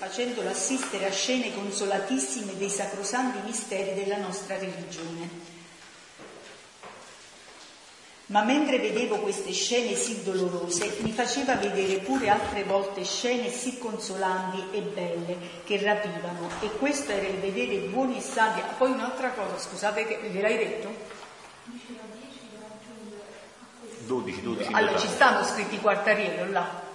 facendolo assistere a scene consolatissime dei sacrosanti misteri della nostra religione. Ma mentre vedevo queste scene sì dolorose, mi faceva vedere pure altre volte scene sì consolanti e belle che rapivano. E questo era il vedere buoni e santi. Ah, poi un'altra cosa, scusate, che gliel'hai detto? 12, 12. Allora ci stanno scritti quartariello là.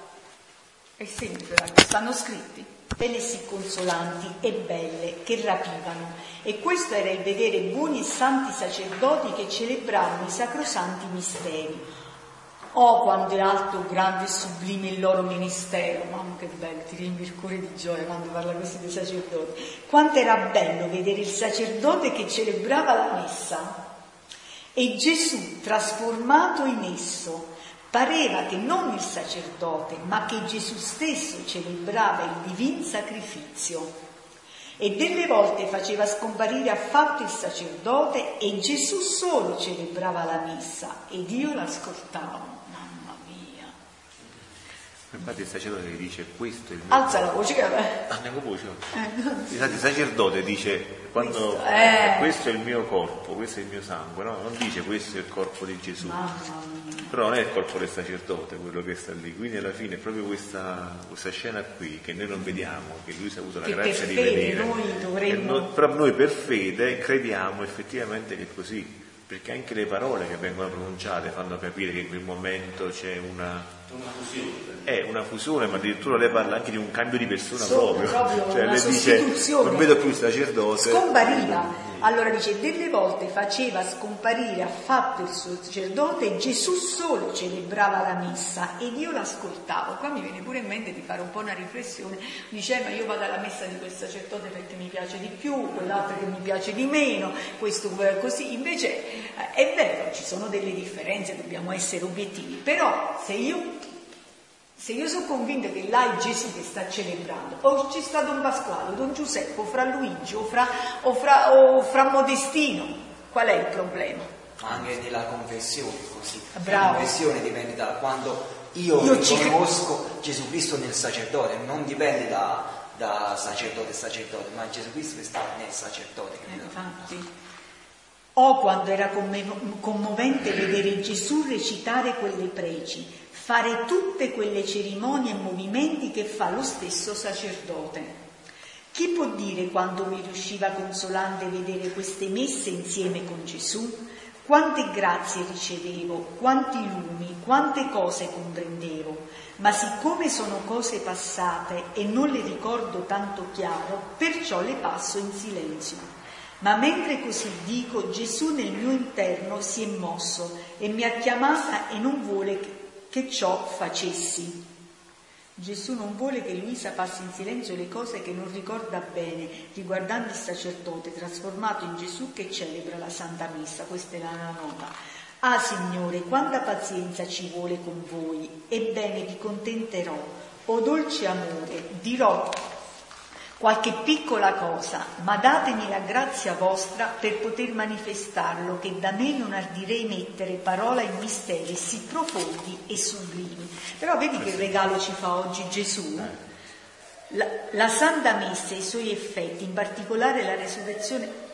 È semplice, stanno scritti pene sì consolanti e belle che rapivano. E questo era il vedere buoni e santi sacerdoti che celebravano i sacrosanti misteri. Oh, quanto è alto, grande e sublime il loro ministero. Mamma che bello, ti riempi il cuore di gioia quando parla così dei sacerdoti. Quanto era bello vedere il sacerdote che celebrava la messa e Gesù trasformato in esso Pareva che non il sacerdote, ma che Gesù stesso celebrava il divin sacrificio e delle volte faceva scomparire affatto il sacerdote e Gesù solo celebrava la messa ed io l'ascoltavo. Infatti il sacerdote dice questo è il mio Alza la voce che vabbè. Ah, voce. Eh. Infatti il sacerdote dice quando questo, eh. questo, è il mio corpo, questo è il mio sangue, no? Non dice questo è il corpo di Gesù. Però non è il corpo del sacerdote quello che sta lì. Quindi alla fine è proprio questa, questa scena qui che noi non vediamo, che lui si ha avuto la che grazia di vedere. Noi dovremmo... noi, però noi per fede crediamo effettivamente che è così perché anche le parole che vengono pronunciate fanno capire che in quel momento c'è una, una fusione. È una fusione, ma addirittura lei parla anche di un cambio di persona Sono proprio. proprio cioè, lei dice non vedo più il sacerdote. Scompariva. Allora dice, delle volte faceva scomparire affatto il sacerdote Gesù solo celebrava la messa ed io l'ascoltavo. Qua mi viene pure in mente di fare un po' una riflessione. Dice, ma io vado alla messa di quel sacerdote perché mi piace di più, quell'altro che mi piace di meno, questo così. Invece eh, è vero, ci sono delle differenze, dobbiamo essere obiettivi, però se io se io sono convinta che là è Gesù che sta celebrando, o ci sta Don Pasquale, Don Giuseppe, o fra Luigi, o fra, o fra, o fra Modestino, qual è il problema? Anche nella confessione così. Bravo. La confessione dipende da quando io, io riconosco cre- Gesù Cristo nel sacerdote, non dipende da, da sacerdote e sacerdote, ma Gesù Cristo che sta nel sacerdote. Che Infatti. O quando era commovente vedere Gesù recitare quelle preci, fare tutte quelle cerimonie e movimenti che fa lo stesso sacerdote. Chi può dire quando mi riusciva consolante vedere queste messe insieme con Gesù? Quante grazie ricevevo, quanti lumi, quante cose comprendevo, ma siccome sono cose passate e non le ricordo tanto chiaro, perciò le passo in silenzio. Ma mentre così dico, Gesù nel mio interno si è mosso e mi ha chiamata e non vuole che ciò facessi. Gesù non vuole che Luisa passi in silenzio le cose che non ricorda bene riguardanti il sacerdote trasformato in Gesù che celebra la Santa Messa. Questa è la nota. Ah Signore, quanta pazienza ci vuole con voi. Ebbene, vi contenterò. O dolce amore, dirò qualche piccola cosa, ma datemi la grazia vostra per poter manifestarlo, che da me non ardirei mettere parola in misteri sì profondi e sublimi. Però vedi che regalo ci fa oggi Gesù? La, la Santa Messa e i suoi effetti, in particolare la resurrezione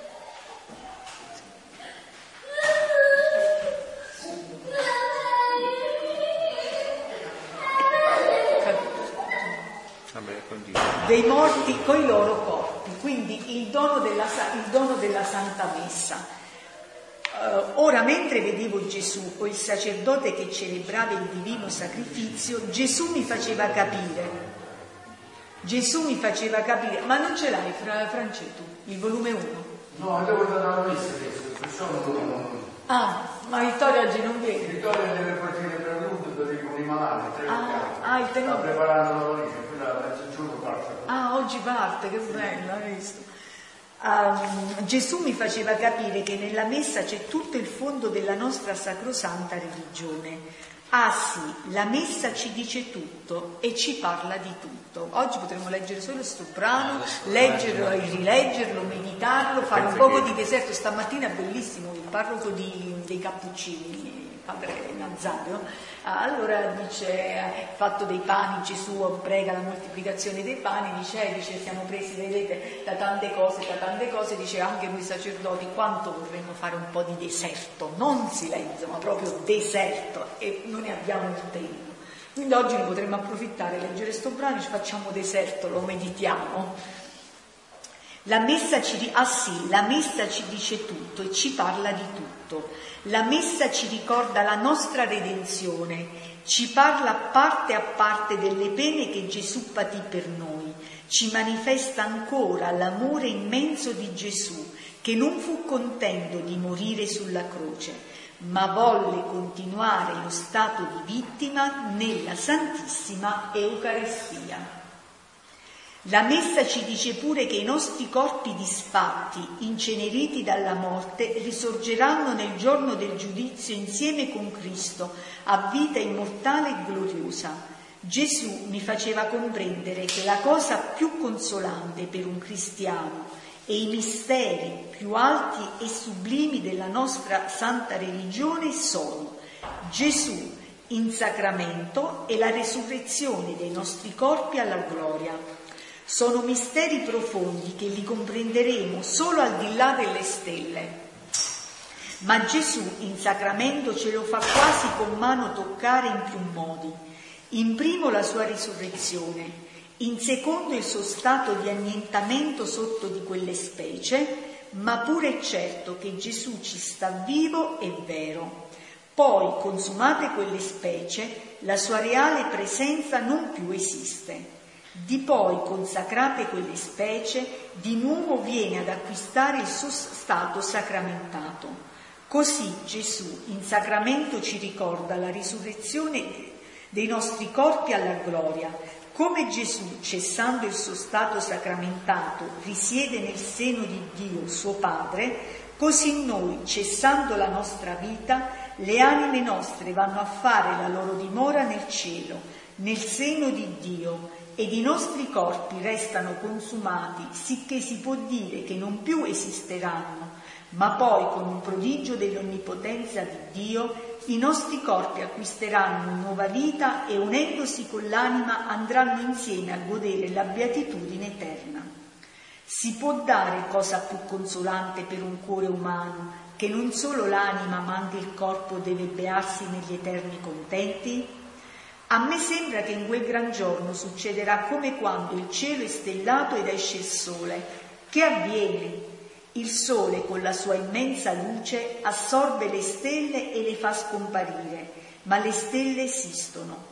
dei morti con i loro corpi, quindi il dono della, il dono della Santa Messa. Uh, ora, mentre vedevo Gesù o il sacerdote che celebrava il divino sacrificio, Gesù mi faceva capire. Gesù mi faceva capire, ma non ce l'hai, fra, Francetto, il volume 1? No, devo andare alla messa adesso, perciò non... Ah, ma Vittoria oggi non viene. Vittoria deve partire per i malati, ah, ah, il tenuto. Sta preparando la valigia, quella giorno parte. Ah, oggi parte, che bello, hai visto? Um, Gesù mi faceva capire che nella messa c'è tutto il fondo della nostra sacrosanta religione. Ah sì, la messa ci dice tutto e ci parla di tutto. Oggi potremmo leggere solo questo brano, leggerlo e rileggerlo, meditarlo, fare un poco di deserto. Stamattina è bellissimo il parroco di, dei Cappuccini padre Nazario, allora dice, ha fatto dei pani, Gesù prega la moltiplicazione dei pani, dice, eh, dice siamo presi, vedete, da tante cose, da tante cose, dice anche noi sacerdoti quanto vorremmo fare un po' di deserto, non silenzio, ma proprio deserto e non ne abbiamo il tempo. Quindi oggi ne potremmo approfittare, leggere questo brano, ci facciamo deserto, lo meditiamo. La messa, ci, ah sì, la messa ci dice tutto e ci parla di tutto. La messa ci ricorda la nostra redenzione, ci parla parte a parte delle pene che Gesù patì per noi, ci manifesta ancora l'amore immenso di Gesù che non fu contento di morire sulla croce, ma volle continuare lo stato di vittima nella Santissima Eucaristia. La Messa ci dice pure che i nostri corpi disfatti, inceneriti dalla morte, risorgeranno nel giorno del giudizio insieme con Cristo, a vita immortale e gloriosa. Gesù mi faceva comprendere che la cosa più consolante per un cristiano e i misteri più alti e sublimi della nostra santa religione sono Gesù in sacramento e la resurrezione dei nostri corpi alla gloria. Sono misteri profondi che li comprenderemo solo al di là delle stelle. Ma Gesù in sacramento ce lo fa quasi con mano toccare in più modi. In primo la sua risurrezione, in secondo il suo stato di annientamento sotto di quelle specie, ma pure è certo che Gesù ci sta vivo e vero. Poi, consumate quelle specie, la sua reale presenza non più esiste. Di poi, consacrate quelle specie, di nuovo viene ad acquistare il suo stato sacramentato. Così Gesù in sacramento ci ricorda la risurrezione dei nostri corpi alla gloria, come Gesù, cessando il suo stato sacramentato, risiede nel seno di Dio, suo Padre, così noi, cessando la nostra vita, le anime nostre vanno a fare la loro dimora nel cielo, nel seno di Dio, ed i nostri corpi restano consumati, sicché si può dire che non più esisteranno, ma poi con un prodigio dell'onnipotenza di Dio i nostri corpi acquisteranno nuova vita e unendosi con l'anima andranno insieme a godere la beatitudine eterna. Si può dare cosa più consolante per un cuore umano che non solo l'anima ma anche il corpo deve bearsi negli eterni contenti? A me sembra che in quel gran giorno succederà come quando il cielo è stellato ed esce il sole. Che avviene? Il sole con la sua immensa luce assorbe le stelle e le fa scomparire, ma le stelle esistono.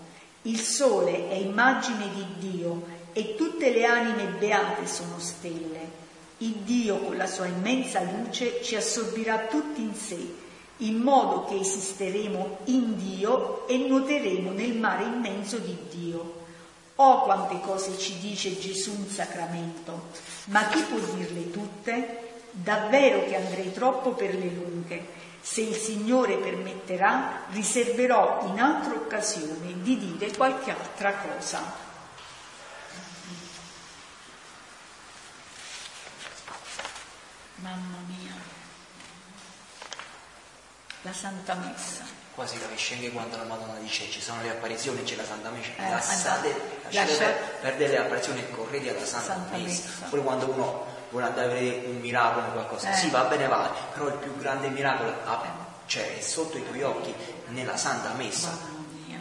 Il sole è immagine di Dio e tutte le anime beate sono stelle. Il Dio con la sua immensa luce ci assorbirà tutti in sé, in modo che esisteremo in Dio e nuoteremo nel mare immenso di Dio. Oh quante cose ci dice Gesù in sacramento, ma chi può dirle tutte? Davvero che andrei troppo per le lunghe. Se il Signore permetterà, riserverò in altre occasioni di dire qualche altra cosa. Mamma mia, la Santa Messa. Qua si capisce anche quando la Madonna dice ci sono le apparizioni, c'è la Santa Messa, eh, lasciate, lasciate, perdere le apparizioni e correte alla Santa, Santa Messa. Messa. Poi quando uno vuole andare a vedere un miracolo o qualcosa. Eh. Sì, va bene, vale, però il più grande miracolo ah, cioè, è sotto i tuoi occhi, nella Santa Messa. Mamma mia,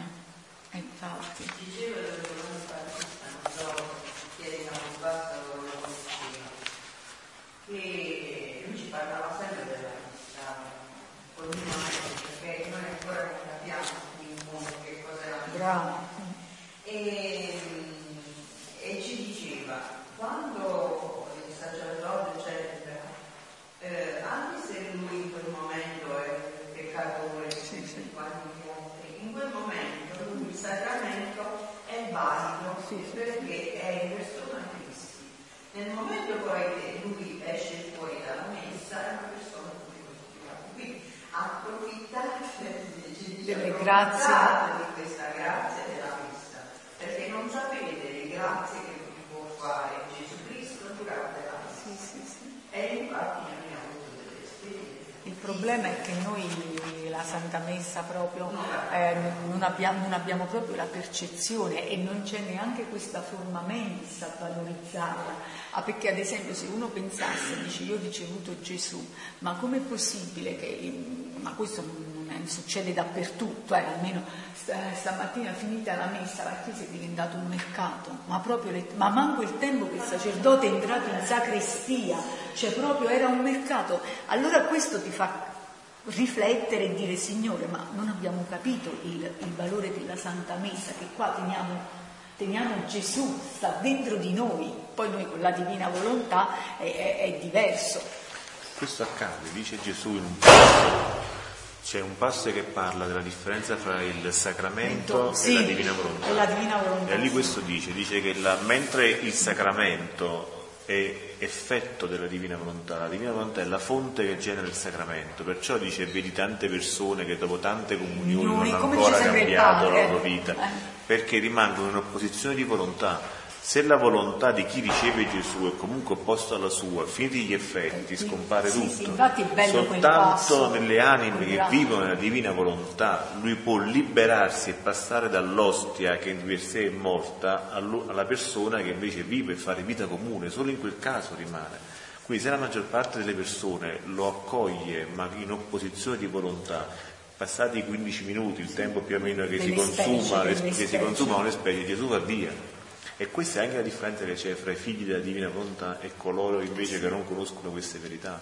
infatti. Dicevo che lui ci parlava sempre della vita con l'immagine perché noi ancora non capiamo in modo che cos'è la vita. Bravo. E, e ci diceva, quando sacerdote, eccetera, eh, anche se lui in quel momento è peccatore, sì, sì. in quel momento lui il sacramento è valido sì, perché è in persona Cristi. Nel momento poi che lui esce fuori dalla messa è una persona tutti costituita. Quindi approfittate delle grazie di questa grazia della messa, perché non sapete le grazie che vi può fare Gesù Cristo durante la e infatti abbiamo avuto delle esperienze. Il problema è che noi la Santa Messa proprio eh, non, abbiamo, non, abbiamo, proprio la percezione e non c'è neanche questa forma mentis a valorizzarla. Ah, perché ad esempio se uno pensasse, dice io ho ricevuto Gesù, ma com'è possibile che, ma questo non succede dappertutto, eh, almeno stamattina finita la messa la chiesa è diventato un mercato, ma, proprio, ma manco il tempo che il sacerdote è entrato in sacrestia, cioè proprio era un mercato. Allora questo ti fa riflettere e dire Signore, ma non abbiamo capito il, il valore della Santa Messa, che qua teniamo teniamo Gesù, sta dentro di noi, poi noi con la divina volontà è, è, è diverso. Questo accade, dice Gesù in un c'è un passo che parla della differenza fra il sacramento sì, e la divina volontà. E, la divina volontà, e lì questo dice, dice che la, mentre il sacramento è effetto della divina volontà, la divina volontà è la fonte che genera il sacramento, perciò dice vedi tante persone che dopo tante comunioni non hanno ancora cambiato la loro vita, eh. perché rimangono in opposizione di volontà se la volontà di chi riceve Gesù è comunque opposta alla sua, finiti gli effetti, scompare sì, tutto. Sì, Soltanto nelle anime che vivono nella divina volontà, lui può liberarsi e passare dall'ostia che in per sé è morta alla persona che invece vive e fare vita comune, solo in quel caso rimane. Quindi se la maggior parte delle persone lo accoglie ma in opposizione di volontà, passati i 15 minuti, il tempo più o meno che, si consuma, che si consumano le specie, Gesù va via e questa è anche la differenza che c'è fra i figli della divina volontà e coloro invece che non conoscono queste verità,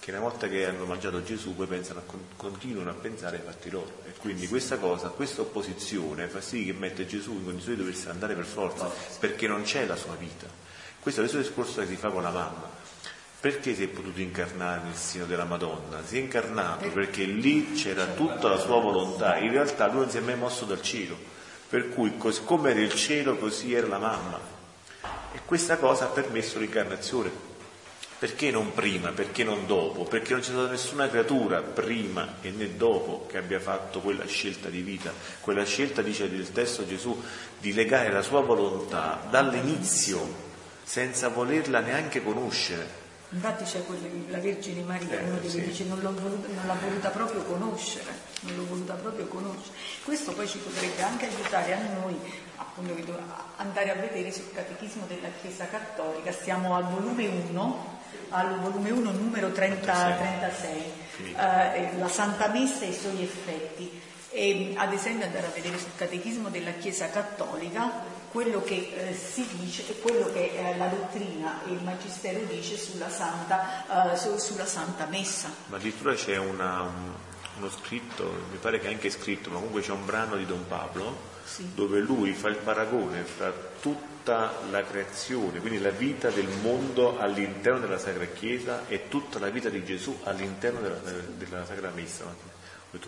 che una volta che hanno mangiato Gesù poi pensano continuano a pensare ai fatti loro. E quindi questa cosa, questa opposizione fa sì che mette Gesù in condizione di doversi andare per forza, perché non c'è la sua vita. Questo è il stesso discorso che si fa con la mamma. Perché si è potuto incarnare nel seno della Madonna? Si è incarnato perché lì c'era tutta la sua volontà, in realtà lui non si è mai mosso dal cielo per cui così come era il cielo così era la mamma. E questa cosa ha permesso l'incarnazione. Perché non prima? Perché non dopo? Perché non c'è stata nessuna creatura prima e né dopo che abbia fatto quella scelta di vita. Quella scelta, dice il testo Gesù, di legare la sua volontà dall'inizio, senza volerla neanche conoscere. Infatti c'è la Vergine Maria, eh, uno sì. dice non, voluta, non l'ha voluta proprio conoscere, non l'ho voluta proprio conoscere. Questo poi ci potrebbe anche aiutare a noi appunto, andare a vedere sul Catechismo della Chiesa Cattolica, stiamo al volume 1, al volume 1 numero 30, 36, eh, la Santa Messa e i suoi effetti. E, ad esempio andare a vedere sul Catechismo della Chiesa Cattolica quello che eh, si dice e quello che eh, la dottrina e il Magistero dice sulla Santa, eh, su, sulla Santa Messa. Ma addirittura c'è una, un, uno scritto, mi pare che anche scritto, ma comunque c'è un brano di Don Pablo sì. dove lui fa il paragone fra tutta la creazione, quindi la vita del mondo all'interno della Sacra Chiesa e tutta la vita di Gesù all'interno della, della Sacra Messa,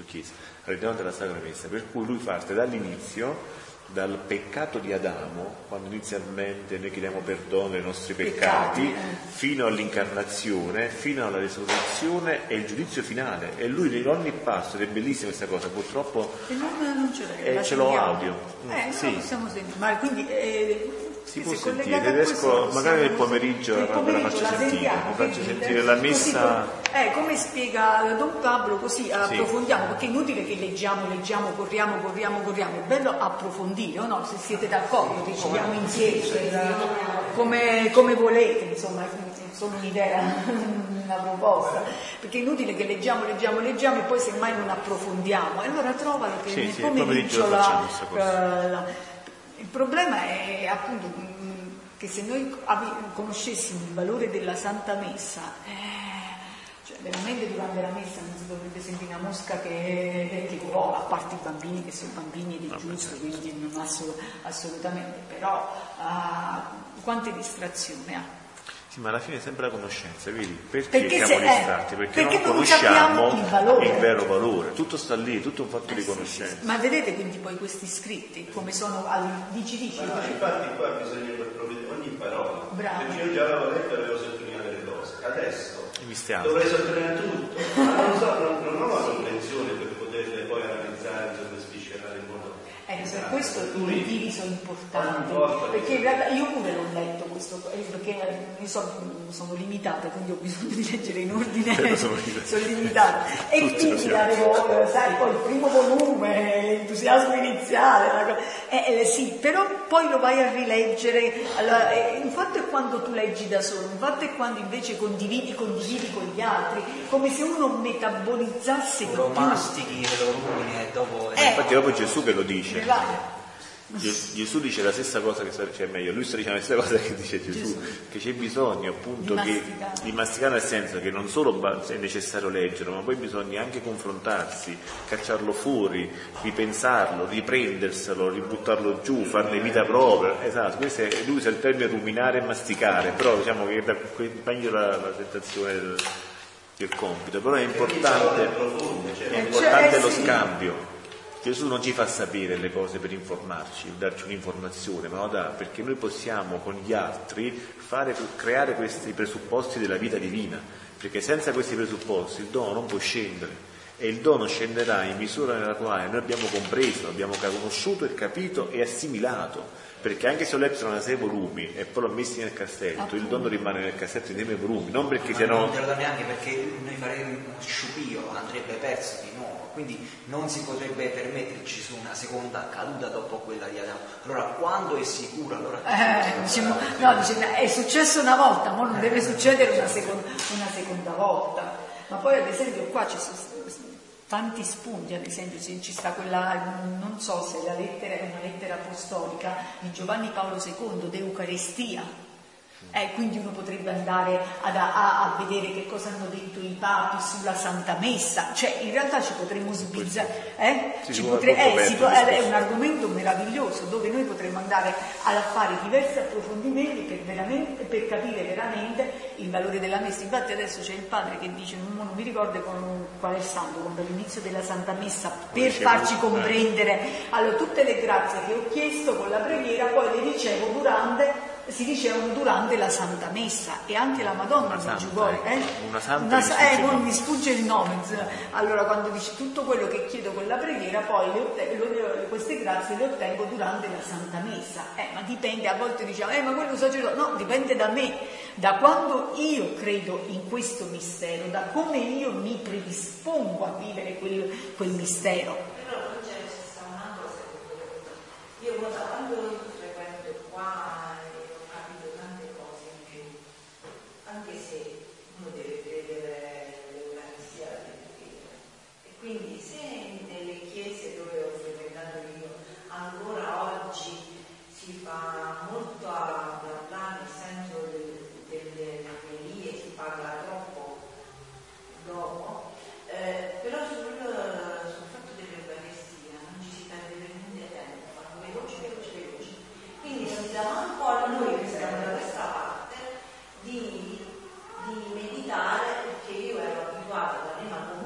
Chiesa, all'interno della Sacra Messa, per cui lui parte dall'inizio dal peccato di Adamo, quando inizialmente noi chiediamo perdono dei nostri peccati, peccati fino all'incarnazione, fino alla risurrezione e il giudizio finale. E lui in ogni passo, ed è bellissima questa cosa, purtroppo non, non ce, eh, ce l'ho audio. Eh, sì. possiamo sentire. Ma quindi eh, si può sentire, tedesco magari nel pomeriggio, nel pomeriggio la faccio la sentire, sentiamo, faccio sentire la messa. Eh, come spiega Don Pablo, così sì. approfondiamo, perché è inutile che leggiamo, leggiamo, corriamo, corriamo, corriamo, è bello approfondire, no? Se siete d'accordo, decidiamo insieme, come, come volete, insomma, solo un'idea, una proposta, perché è inutile che leggiamo, leggiamo, leggiamo e poi semmai non approfondiamo, e allora trovalo che sì, nel sì, pomeriggio, la, la il problema è appunto mm, che se noi conoscessimo il valore della Santa Messa, eh, cioè veramente durante la messa non si dovrebbe sentire una mosca che, che vola, a parte i bambini che sono bambini è giusto, quindi non assolut- assolutamente, però uh, quante distrazioni ha. Sì, ma alla fine è sempre la conoscenza, vedi? Perché, perché siamo se, distratti? Eh, perché, perché, non conosciamo il, il, vero valore. Tutto sta lì, tutto un fatto eh, di conoscenza. Sì, sì. Ma vedete quindi poi questi scritti, come sono al dici dici? Ma no, infatti qua bisogna provvedere ogni parola. Bravo. Perché io già avevo letto e avevo sottolineato le cose. Adesso dovrei sottolineare tutto. Ma non, so, non, non ho la comprensione per poterle poi analizzare, insomma, sviscerare in modo... Eh, per questo i ritiri sono importanti, perché in realtà io pure l'ho letto questo, eh, perché io sono, sono limitata, quindi ho bisogno di leggere in ordine, sono, limitata. E quindi avevo, sai, poi il primo volume, l'entusiasmo iniziale, eh, eh, sì, però poi lo vai a rileggere, allora, eh, il fatto è quando tu leggi da solo, il fatto è quando invece condividi, condividi con gli altri, come se uno metabolizzasse lo mastichi, lo rumini e dopo... Eh, infatti dopo Gesù che lo dice. Gesù dice la stessa cosa che cioè meglio, lui sta dicendo la stessa cosa che dice Gesù, Gesù. che c'è bisogno appunto di masticare. Che, di masticare nel senso che non solo è necessario leggerlo, ma poi bisogna anche confrontarsi, cacciarlo fuori, ripensarlo, riprenderselo, ributtarlo giù, farne vita propria. Esatto, questo è, lui usa il termine ruminare e masticare, però diciamo che è meglio la, la tentazione del, del compito, però è importante, è importante lo scambio Gesù non ci fa sapere le cose per informarci, darci un'informazione, ma lo dà perché noi possiamo con gli altri fare, creare questi presupposti della vita divina, perché senza questi presupposti il dono non può scendere e il dono scenderà in misura nella quale noi abbiamo compreso, abbiamo conosciuto e capito e assimilato perché anche se ho letto una sei volumi e poi l'ho messi nel cassetto, il dono rimane nel cassetto insieme ai volumi, non perché Ma siano... Non te lo dà neanche perché noi faremo uno sciupio, andrebbe perso di nuovo, quindi non si potrebbe permetterci su una seconda caduta dopo quella di Adamo. Allora quando è sicuro? Allora eh, diciamo, no, dice, è successo una volta, ma non deve succedere una seconda, una seconda volta. Ma poi ad esempio qua ci sono tanti spunti, ad esempio ci sta quella, non so se la lettera è una lettera apostolica di Giovanni Paolo II, d'Eucarestia, eh, quindi uno potrebbe andare ad, a, a, vedere che cosa hanno detto i papi sulla Santa Messa, cioè in realtà ci potremmo sbizzarrire, eh? ci potre, eh, può, è un argomento meraviglioso dove noi potremmo andare a fare diversi approfondimenti per, per, capire veramente il valore della Messa. Infatti adesso c'è il padre che dice, non, mi ricordo con, qual è il santo, quando all'inizio della Santa Messa, per farci eh. comprendere allora, tutte le grazie che ho chiesto con la preghiera, poi le ricevo durante si dicevano durante la Santa Messa e anche la Madonna di Giugore. Eh? Una santa una, eh, non mi sfugge il nome. Allora quando dice tutto quello che chiedo con la preghiera, poi le ottengo, queste grazie le ottengo durante la Santa Messa. Eh, ma dipende, a volte diciamo, eh ma quello sacerdote, no, dipende da me, da quando io credo in questo mistero, da come io mi predispongo a vivere quel, quel mistero. Però non c'è una cosa, io quando frequento qua Quindi se nelle chiese dove ho frequentato io ancora oggi si fa molto a parlare nel senso delle omelie, si parla troppo dopo, eh, però sul, sul fatto dell'Eucaristia non ci si perde per niente tempo, fanno veloci, veloci, veloci. Quindi non si dà manco a noi che siamo da questa parte di, di meditare, perché io ero abituata da prima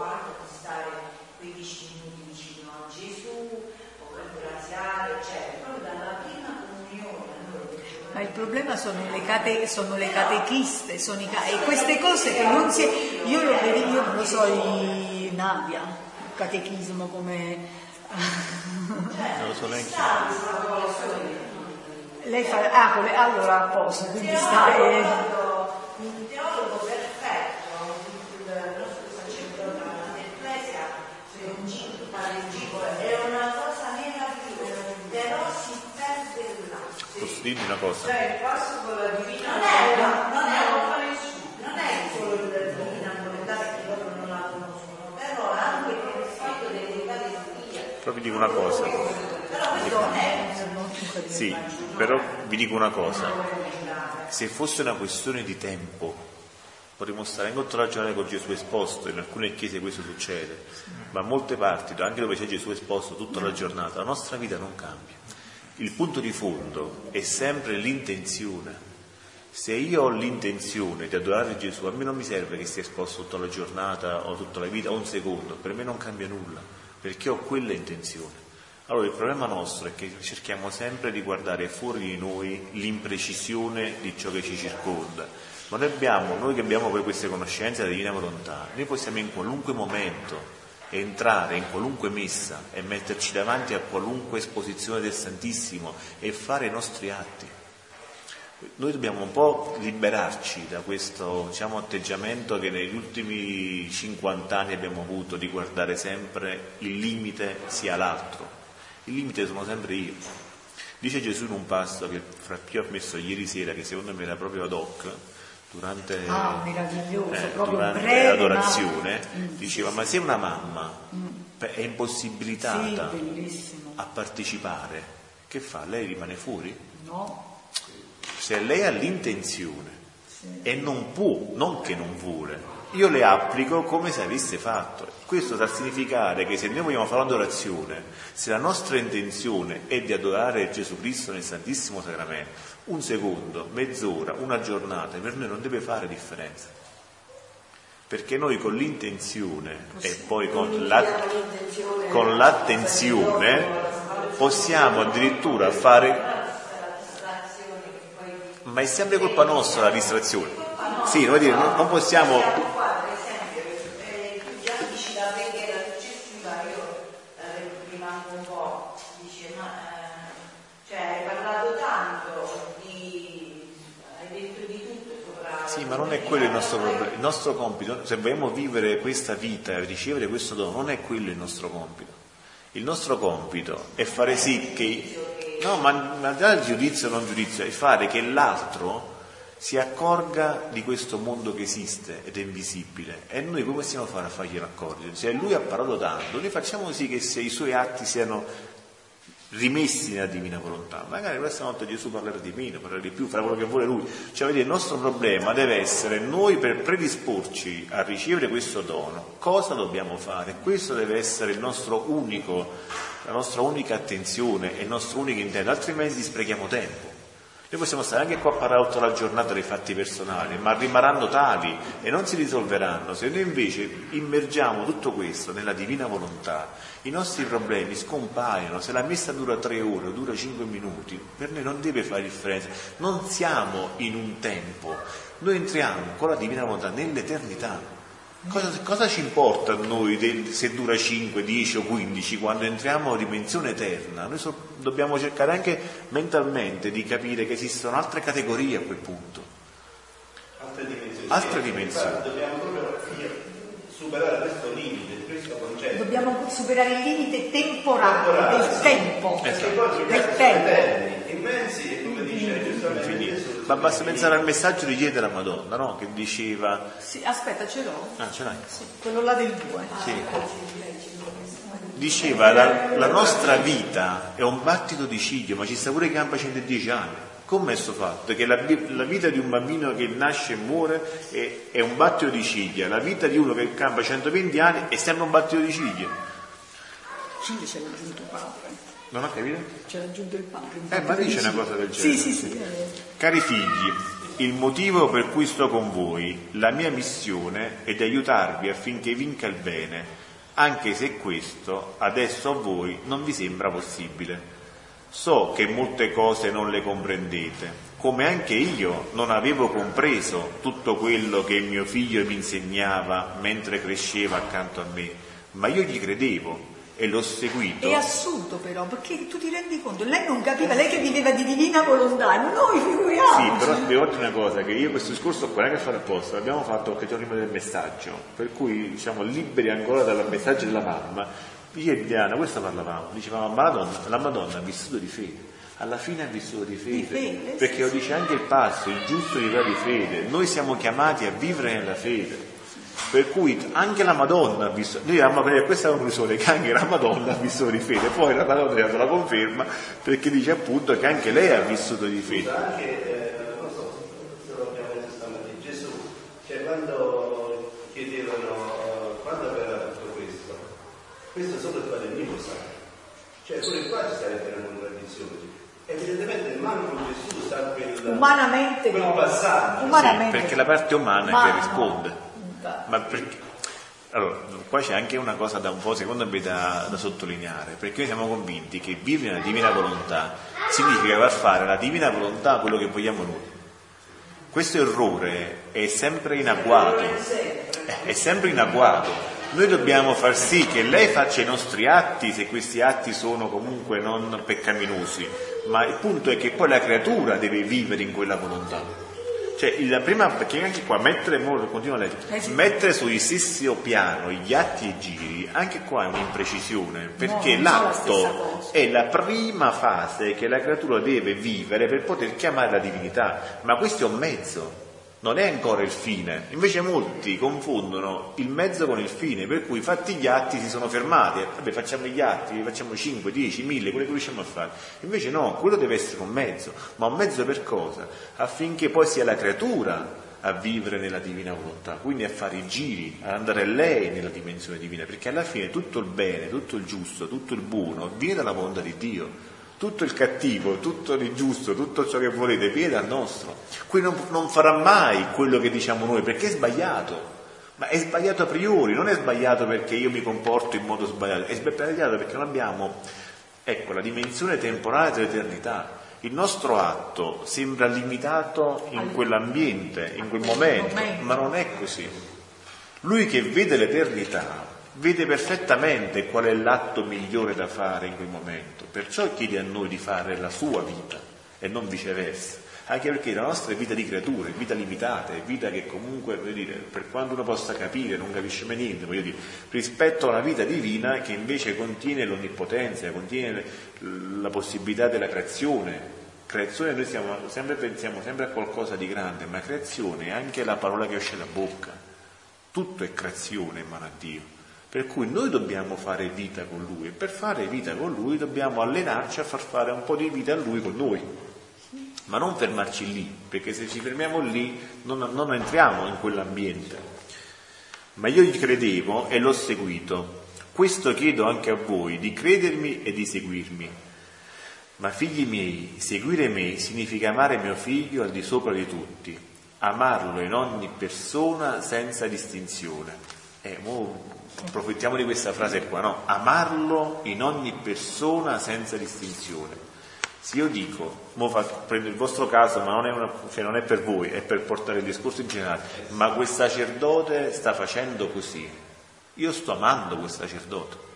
abituato a stare 15 minuti vicino a Gesù, o ringraziare, eccetera. Proprio dalla prima comunione ma il problema sono le, cate, sono le catechiste, sono i, e queste cose che non si... Io lo vedo, io non lo so, i Nadia, il catechismo come... non lo so neanche. Lei fa... Ah, allora a posto, quindi sta... Eh... Un teologo perfetto è una cosa meravigliosa, però si perde là. Dirvi una cosa? Cioè il passo con la divina non è, non è nessuno, non è solo la divina volontà perché loro non la conoscono, però anche il fatto dell'Eucaristia. Però vi dico una cosa. Però questo non è Sì, però vi dico una cosa. Se fosse una questione di tempo, potremmo stare la giornata con Gesù esposto, in alcune chiese questo succede, ma in molte parti, anche dove c'è Gesù esposto tutta la giornata, la nostra vita non cambia. Il punto di fondo è sempre l'intenzione. Se io ho l'intenzione di adorare Gesù, a me non mi serve che sia esposto tutta la giornata o tutta la vita o un secondo, per me non cambia nulla, perché ho quella intenzione. Allora il problema nostro è che cerchiamo sempre di guardare fuori di noi l'imprecisione di ciò che ci circonda ma noi abbiamo, noi che abbiamo poi queste conoscenze della divina volontà, noi possiamo in qualunque momento entrare in qualunque messa e metterci davanti a qualunque esposizione del Santissimo e fare i nostri atti. Noi dobbiamo un po' liberarci da questo diciamo, atteggiamento che negli ultimi 50 anni abbiamo avuto di guardare sempre il limite sia l'altro. Il limite sono sempre io. Dice Gesù in un passo che fra più ho messo ieri sera, che secondo me era proprio ad hoc, durante, ah, eh, durante l'adorazione, ma... diceva ma se una mamma mm. è impossibilitata sì, a partecipare, che fa? Lei rimane fuori? No. Se lei ha l'intenzione. E non può, non che non vuole, io le applico come se avesse fatto. Questo sta a significare che se noi vogliamo fare un'adorazione, se la nostra intenzione è di adorare Gesù Cristo nel Santissimo Sacramento, un secondo, mezz'ora, una giornata, per noi non deve fare differenza. Perché noi con l'intenzione e poi con, la, con l'attenzione possiamo addirittura fare... Ma è sempre colpa nostra la distrazione. Sì, dire, non possiamo ma non è quello il nostro problema. Il nostro compito, se vogliamo vivere questa vita e ricevere questo dono, non è quello il nostro compito. Il nostro compito è fare sì che, no, ma, ma dal giudizio o non giudizio, è fare che l'altro si accorga di questo mondo che esiste ed è invisibile. E noi come possiamo fare a farglielo accorgere? Se lui ha parlato tanto, noi facciamo sì che i suoi atti siano rimessi nella divina volontà. Magari questa notte Gesù parlerà di meno, parlerà di più, farà quello che vuole lui. Cioè, vedete, il nostro problema deve essere noi per predisporci a ricevere questo dono, cosa dobbiamo fare? Questo deve essere il nostro unico, la nostra unica attenzione e il nostro unico intento, altrimenti sprechiamo tempo. Noi possiamo stare anche qua a parlare tutta la giornata dei fatti personali, ma rimarranno tali e non si risolveranno. Se noi invece immergiamo tutto questo nella divina volontà, i nostri problemi scompaiono. Se la messa dura tre ore o dura cinque minuti, per noi non deve fare differenza. Non siamo in un tempo, noi entriamo con la divina volontà nell'eternità. Cosa, cosa, ci importa a noi se dura 5, 10 o 15 quando entriamo in dimensione eterna? Noi so, dobbiamo cercare anche mentalmente di capire che esistono altre categorie a quel punto. Altre dimensioni. Altre dimensioni. Dobbiamo proprio superare questo limite, questo concetto. Dobbiamo superare il limite temporale, temporale del sì. tempo. Esatto. Del tempo. Immensi e come dice giustamente ma basta pensare al messaggio di ieri della Madonna, no? Che diceva... Sì, aspetta, ce l'ho. Ah, ce l'hai? Sì, quello là del 2. Sì. Diceva, la, la, nostra vita è un battito di ciglio, ma ci sta pure che campa 110 anni. Com'è questo fatto? Che la, la, vita di un bambino che nasce e muore è, è, un battito di ciglia, la vita di uno che campa 120 anni è sempre un battito di ciglia. Ciglia c'è l'aggiunto padre. Non ho capito? C'è raggiunto il padre. Eh, ma dice una cosa del genere. Sì, sì, sì. Cari figli, il motivo per cui sto con voi, la mia missione è di aiutarvi affinché vinca il bene, anche se questo adesso a voi non vi sembra possibile. So che molte cose non le comprendete, come anche io non avevo compreso tutto quello che mio figlio mi insegnava mentre cresceva accanto a me, ma io gli credevo e l'ho seguito. È assurdo però, perché tu ti rendi conto, lei non capiva, lei che viveva di divina volontà, noi figuriamo. Sì, però dire una cosa, che io questo discorso qua non è che fare apposta, l'abbiamo fatto qualche giorno prima del messaggio, per cui diciamo liberi ancora dal messaggio della mamma. Ieri Diana, questo parlavamo, dicevamo, ma la, donna, la Madonna ha vissuto di fede alla fine ha vissuto di fede, di fede perché sì, lo dice anche il passo, il giusto vivrà di fede, noi siamo chiamati a vivere nella fede. Per cui anche la Madonna ha visto, noi dobbiamo prendere questa conclusione che anche la Madonna ha vissuto di fede, poi la Madonna ha dato la conferma perché dice appunto che anche lei ha vissuto di fede. Anche, eh, non so se lo abbiamo detto stamattina, Gesù, cioè quando chiedevano quando aveva tutto questo, questo solo il Padre mio lo sa, cioè pure qua ci sarebbe una contraddizione. Evidentemente manco Gesù sa quel, umanamente quel passaggio. Umanamente. Sì, perché la parte umana Ma, che risponde. Ma perché? Allora, qua c'è anche una cosa da un po', secondo me, da, da, sottolineare, perché noi siamo convinti che vivere nella divina volontà significa far fare la divina volontà quello che vogliamo noi. Questo errore è sempre in agguato, è sempre in agguato, Noi dobbiamo far sì che lei faccia i nostri atti, se questi atti sono comunque non peccaminosi, ma il punto è che poi la creatura deve vivere in quella volontà. Cioè, la prima, perché anche qua mettere, continua a leggere, eh sì. mettere sullo stesso piano gli atti e i giri, anche qua è un'imprecisione, perché no, l'atto è la prima fase che la creatura deve vivere per poter chiamare la divinità, ma questo è un mezzo non è ancora il fine. Invece molti confondono il mezzo con il fine, per cui fatti gli atti si sono fermati, vabbè facciamo gli atti, facciamo 5, 10, 1000, quello che riusciamo a fare. Invece no, quello deve essere un mezzo, ma un mezzo per cosa? Affinché poi sia la creatura a vivere nella divina volontà, quindi a fare i giri, ad andare lei nella dimensione divina, perché alla fine tutto il bene, tutto il giusto, tutto il buono viene dalla volontà di Dio tutto il cattivo, tutto il giusto, tutto ciò che volete viene dal nostro. Qui non, non farà mai quello che diciamo noi perché è sbagliato. Ma è sbagliato a priori, non è sbagliato perché io mi comporto in modo sbagliato, è sbagliato perché non abbiamo, ecco, la dimensione temporale dell'eternità. Il nostro atto sembra limitato in quell'ambiente, in quel momento, ma non è così. Lui che vede l'eternità vede perfettamente qual è l'atto migliore da fare in quel momento, perciò chiede a noi di fare la sua vita e non viceversa, anche perché la nostra è vita di creature, è vita limitata, è vita che comunque, dire, per quanto uno possa capire, non capisce mai niente, dire, rispetto a una vita divina che invece contiene l'onnipotenza, contiene la possibilità della creazione. Creazione noi siamo, sempre, pensiamo sempre a qualcosa di grande, ma creazione è anche la parola che esce da bocca. Tutto è creazione in mano a Dio. Per cui noi dobbiamo fare vita con Lui e per fare vita con Lui dobbiamo allenarci a far fare un po' di vita a Lui con noi. Ma non fermarci lì, perché se ci fermiamo lì non, non entriamo in quell'ambiente. Ma io gli credevo e l'ho seguito. Questo chiedo anche a voi, di credermi e di seguirmi. Ma figli miei, seguire me significa amare mio figlio al di sopra di tutti, amarlo in ogni persona senza distinzione. Eh, mo approfittiamo di questa frase qua, no? Amarlo in ogni persona senza distinzione. Se io dico, fa, prendo il vostro caso, ma non è, una, cioè non è, per voi, è per portare il discorso in generale, ma quel sacerdote sta facendo così, io sto amando quel sacerdote.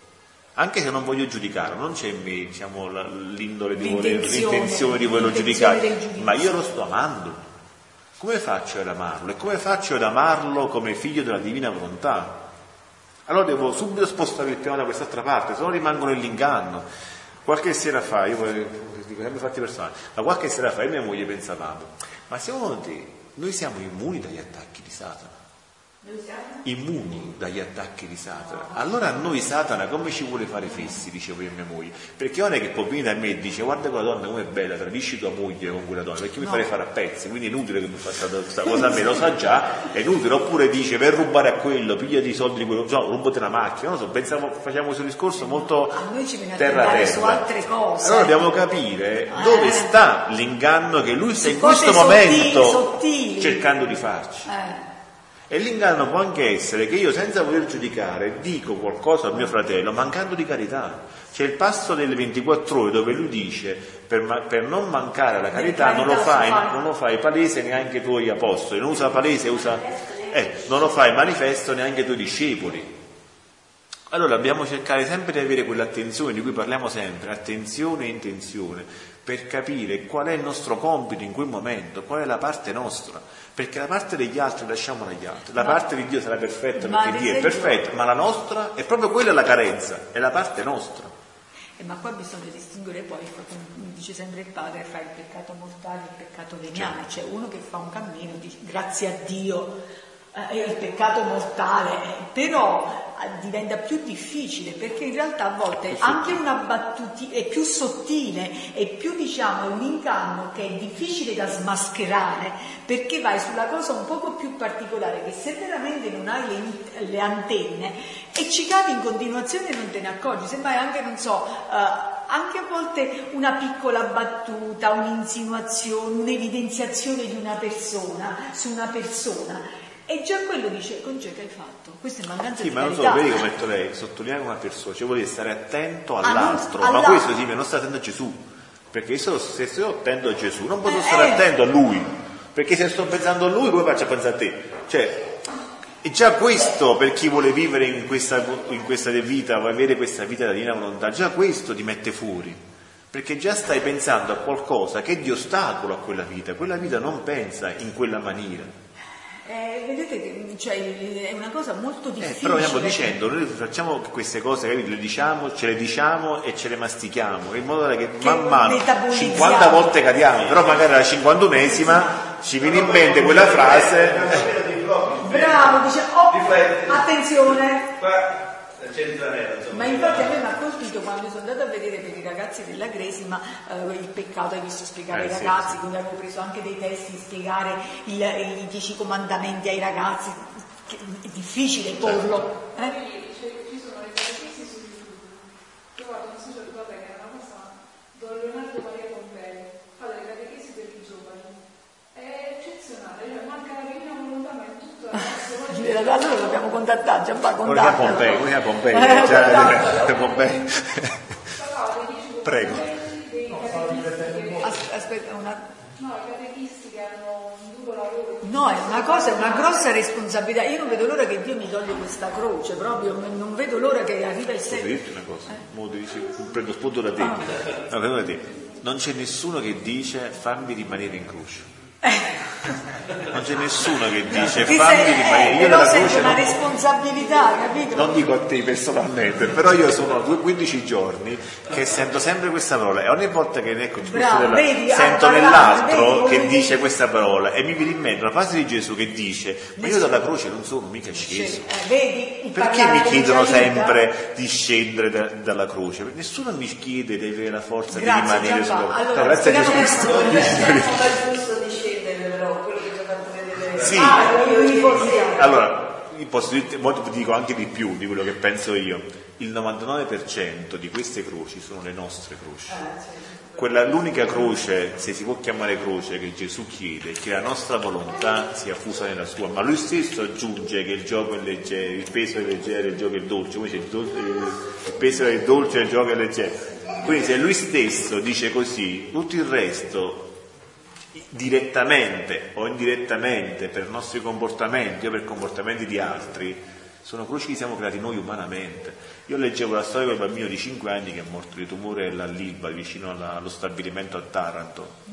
Anche se non voglio giudicarlo, non c'è me diciamo, l'indole di voler, l'intenzione di volerlo giudicare, ma io lo sto amando. Come faccio ad amarlo? E come faccio ad amarlo come figlio della divina volontà? Allora devo subito spostare il tema da quest'altra parte, se no rimango nell'inganno. Qualche sera fa, io dico sempre fatti personali, ma qualche sera fa io e mia moglie pensavamo, ma secondo te noi siamo immuni dagli attacchi di Satana? Immuni dagli attacchi di Satana. Allora a noi Satana come ci vuole fare fessi, dicevo io a mia moglie, perché non è che può venire da me e dice guarda quella donna come è bella, tradisci tua moglie con quella donna, perché mi no. farei fare a pezzi, quindi è inutile che mi faccia questa cosa a me, lo sa già, è inutile, oppure dice per rubare a quello, pigliati i soldi di quello, no, rubate una macchina, non so, pensiamo, facciamo questo discorso molto terra terra. su altre cose. Allora dobbiamo capire eh. dove sta l'inganno che lui sta in questo momento sottili. cercando di farci. Eh. E l'inganno può anche essere che io senza voler giudicare dico qualcosa al mio fratello mancando di carità. C'è il passo delle 24 ore dove lui dice per, per non mancare alla carità non lo, fai, non lo fai palese neanche i tuoi apostoli, non usa palese, usa... Eh, non lo fai manifesto neanche i tuoi discepoli. Allora dobbiamo cercare sempre di avere quell'attenzione di cui parliamo sempre, attenzione e intenzione, per capire qual è il nostro compito in quel momento, qual è la parte nostra perché la parte degli altri lasciamola agli altri, la ma, parte di Dio sarà perfetta perché Dio è perfetto, ma la nostra è proprio quella la carenza, è la parte nostra. Eh, ma qua bisogna distinguere poi, come dice sempre il padre, fra il peccato mortale e il peccato veniale, certo. cioè uno che fa un cammino, dice, grazie a Dio eh, il peccato mortale, eh, però diventa più difficile perché in realtà a volte anche una battuta è più sottile, è più diciamo un inganno che è difficile da smascherare perché vai sulla cosa un poco più particolare che se veramente non hai le, le antenne e ci cadi in continuazione non te ne accorgi, se vai anche non so... Uh, anche a volte una piccola battuta, un'insinuazione, un'evidenziazione di una persona su una persona e già quello dice, Conce che hai fatto? Questa è mancanza sì, di ma non so, vedi come detto lei, sottolineare una persona, cioè vuol dire stare attento all'altro, ah, non, ma questo sì, non sta attento a Gesù, perché io se sto attento a Gesù non posso eh, stare eh. attento a Lui, perché se sto pensando a Lui come faccio a pensare a te? Cioè, E già questo, per chi vuole vivere in questa, in questa vita, vuole avere questa vita da divina volontà, già questo ti mette fuori. Perché già stai pensando a qualcosa che è di ostacolo a quella vita. Quella vita non pensa in quella maniera. Eh, vedete che cioè, è una cosa molto difficile. Eh, però stiamo dicendo, noi facciamo queste cose, le diciamo, ce le diciamo e ce le mastichiamo, in modo che, che man mano 50 volte cadiamo, però magari alla 51esima ci viene in mente quella frase. Bravo, dice, oh, attenzione. Ma infatti a me mi ha colpito quando sono andata a vedere per i ragazzi della Cresima eh, il peccato, hai visto spiegare eh, ai ragazzi, sì. quindi avevo preso anche dei testi, spiegare il, i dieci comandamenti ai ragazzi, è difficile porlo. Eh? Allora dobbiamo contattare, contattato. Come Pompei, come Pompei, eh, già, Pompei. Prego. Aspetta, una... No, i catechisti che hanno un duro lavoro. No, è una cosa, è una grossa responsabilità. Io non vedo l'ora che Dio mi toglie questa croce, proprio non vedo l'ora che arriva il senso. Posso dirti una cosa? Eh? Dici, prendo spunto da te. Ah. No, da te. Non c'è nessuno che dice fammi rimanere in croce. Non c'è nessuno che dice fammi rimanere. Io nella croce una non, responsabilità, capito? Non dico a te personalmente, però io sono 15 giorni che sento sempre questa parola e ogni volta che ecco, Bravo, vedi, sento nell'altro vedi, che vedi. dice questa parola e mi viene in mente una frase di Gesù che dice ma io dalla croce non sono mica sceso. Eh, Perché mi chiedono sempre di scendere da, dalla croce? Nessuno mi chiede di avere la forza Grazie, di rimanere sulla croce. Allora, grazie a Gesù Cristo. Sì. Ah, allora, molto dico anche di più di quello che penso io. Il 99% di queste croci sono le nostre croci. Ah, Quella, l'unica croce, se si può chiamare croce, che Gesù chiede, che la nostra volontà sia fusa nella sua, ma lui stesso aggiunge che il gioco è leggero, il peso è leggero, il gioco è dolce, come c'è il, dolce, il peso è dolce, il gioco è leggero. Quindi se lui stesso dice così, tutto il resto direttamente o indirettamente per nostri comportamenti o per comportamenti di altri, sono croci che siamo creati noi umanamente. Io leggevo la storia del bambino di 5 anni che è morto di tumore all'Ilva, vicino alla, allo stabilimento a Taranto.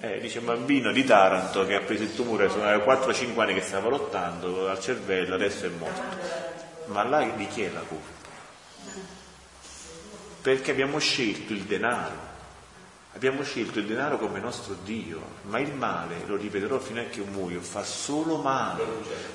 Eh, dice un bambino di Taranto che ha preso il tumore, sono 4-5 anni che stava lottando al cervello, adesso è morto. Ma là di chi è la colpa? Perché abbiamo scelto il denaro Abbiamo scelto il denaro come nostro Dio, ma il male, lo ripeterò fino a che muoio, fa solo male.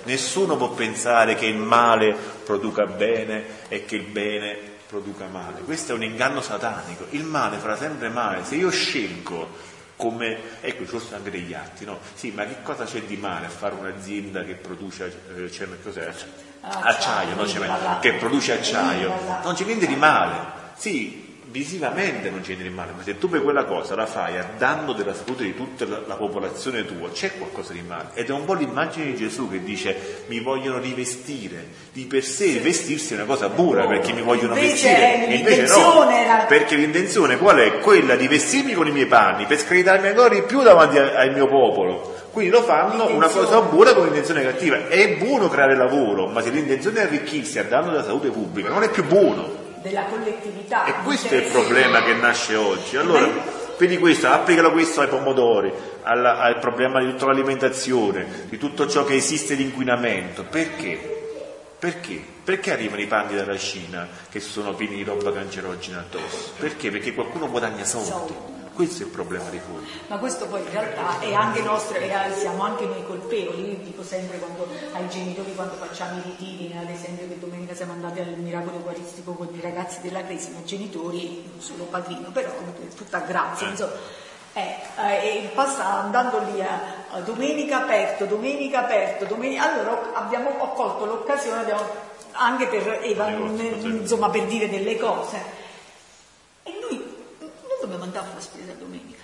Nessuno può pensare che il male produca bene e che il bene produca male. Questo è un inganno satanico. Il male farà sempre male. Se io scelgo come, ecco, ci sono anche degli atti, no? Sì, ma che cosa c'è di male a fare un'azienda che produce, eh, cioè, cos'è? acciaio, no? cioè, che produce acciaio? Non c'è niente di male. Sì, visivamente non c'è niente di male, ma se tu per quella cosa la fai a danno della salute di tutta la, la, popolazione tua, c'è qualcosa di male. Ed è un po' l'immagine di Gesù che dice mi vogliono rivestire, di per sé vestirsi è una cosa buona perché mi vogliono invece vestire, e invece no, era... perché l'intenzione qual è? Quella di vestirmi con i miei panni, per scaricarmi ancora di più davanti al mio popolo. Quindi lo fanno una cosa buona con l'intenzione cattiva. È buono creare lavoro, ma se l'intenzione è arricchirsi a danno della salute pubblica, non è più buono della collettività. E questo è il problema che nasce oggi. Allora, vedi questo, applicalo questo ai pomodori, alla, al problema di tutta l'alimentazione, di tutto ciò che esiste di inquinamento. Perché? Perché? Perché arrivano i panni dalla Cina che sono pieni di roba cancerogena addosso? Perché? Perché qualcuno guadagna soldi. Questo è il problema di fondo. Ma questo poi in realtà è anche nostro, siamo anche noi colpevoli. Io dico sempre quando, ai genitori quando facciamo i ritiri, ad esempio che domenica siamo andati al miracolo eucaristico con i ragazzi della Cresima, i genitori, non solo padrino, però tutta grazia, insomma. Eh, eh, passa andando lì a, a domenica aperto, domenica aperto, domenica... allora abbiamo, ho colto l'occasione abbiamo, anche per, insomma, per dire delle cose dobbiamo andare a fare la spesa domenica.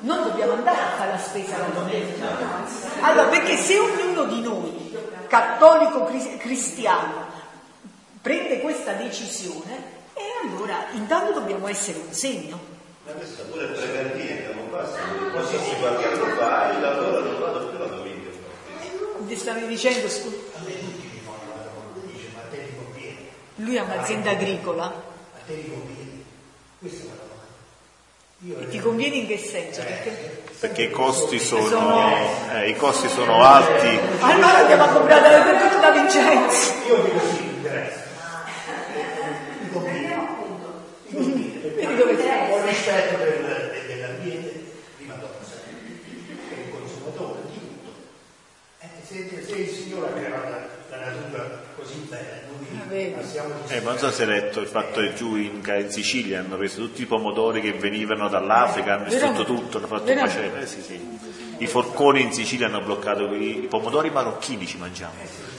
Non dobbiamo andare a fare la spesa la domenica. Allora, perché se ognuno di noi, cattolico cristiano, prende questa decisione, e allora intanto dobbiamo essere un segno. Ma questo pure è preventiva, non basta. Qualsiasi qualche anno fa il lavoro non vado più la domenica. ti stavi dicendo, scusa. A me tutti mi fanno la domanda, dice ma a te ti conviene? Lui ha un'azienda agricola. A te? Questa è la domanda. E ti conviene in che senso? Perché, perché i costi sono, sono... Eh, i costi sono alti. Allora andiamo a comprare per tutti da Vincenzo. Io dico sì, interessa. Mi conviene. Mi conviene. Perché ho rispetto per, dell'ambiente, prima dopo per il consumatore, di tutto. Eh, se, se il Signore ha creato la, la natura così passiamo di eh, ma non so se hai letto il fatto che giù in, in, Sicilia hanno preso tutti i pomodori che venivano dall'Africa, hanno distrutto tutto, hanno fatto un macello. Eh, sì, sì. I forconi in Sicilia hanno bloccato i, i pomodori marocchini ci mangiamo.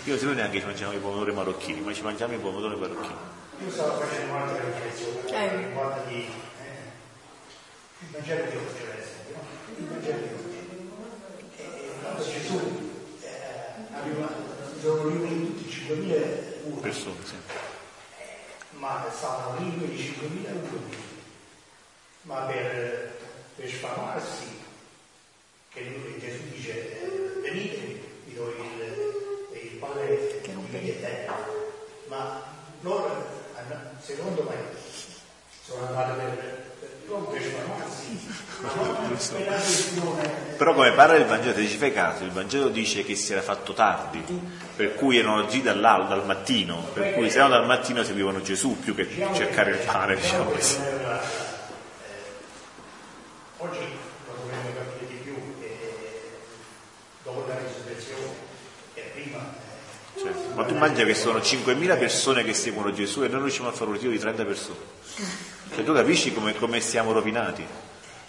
Io se noi neanche ci mangiamo i pomodori marocchini, ma ci mangiamo i pomodori marocchini. Io stavo facendo un'altra riflessione, eh. riguarda di eh, il Vangelo di oggi, per esempio, il Vangelo di oggi. E, quando Gesù eh, aveva, sono riuniti tutti 5.000 persone, sì. ma stavano lì quei 5.000 uomini, ma per, per sfamarsi, che lui, Gesù dice, eh, venite, vi do il, il pane che non vedete, ma loro secondo me sono andate per, però come parla il Vangelo, se ci fai caso, il Vangelo dice che si era fatto tardi, per cui erano dall'alba, dal mattino, per cui se erano dal mattino seguivano Gesù più che cercare il pane, diciamo così. Oggi lo dovremmo capire di più, dopo la risurrezione e prima cioè, ma tu mangia che sono 5.000 persone che seguono Gesù e noi riusciamo a fare un ritiro di 30 persone. Cioè, tu capisci come, come siamo rovinati?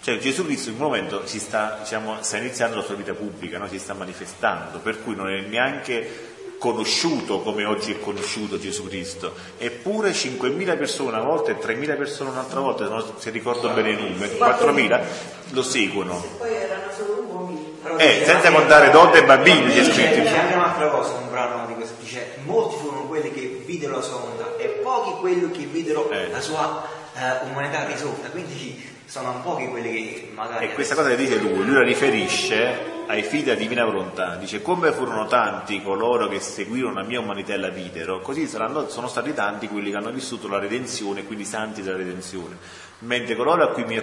Cioè Gesù Cristo in un momento sta, diciamo, sta, iniziando la sua vita pubblica, no? si sta manifestando, per cui non è neanche conosciuto come oggi è conosciuto Gesù Cristo, eppure 5.000 persone una volta e 3.000 persone un'altra volta, se ricordo bene i numeri, 4.000 lo seguono. Poi erano solo uomini. Eh, senza contare donne e bambini c'è scritto. C'è anche un'altra cosa, un brano di questo, dice molti furono quelli che videro la sua onda e pochi quelli che videro eh. la sua uh, umanità risorta, quindi sono pochi quelli che magari... E questa cosa che dice lui, lui la riferisce ai figli della divina volontà, dice come furono tanti coloro che seguirono la mia umanità e la videro, così saranno, sono stati tanti quelli che hanno vissuto la redenzione, quindi santi della redenzione mentre coloro a cui mi,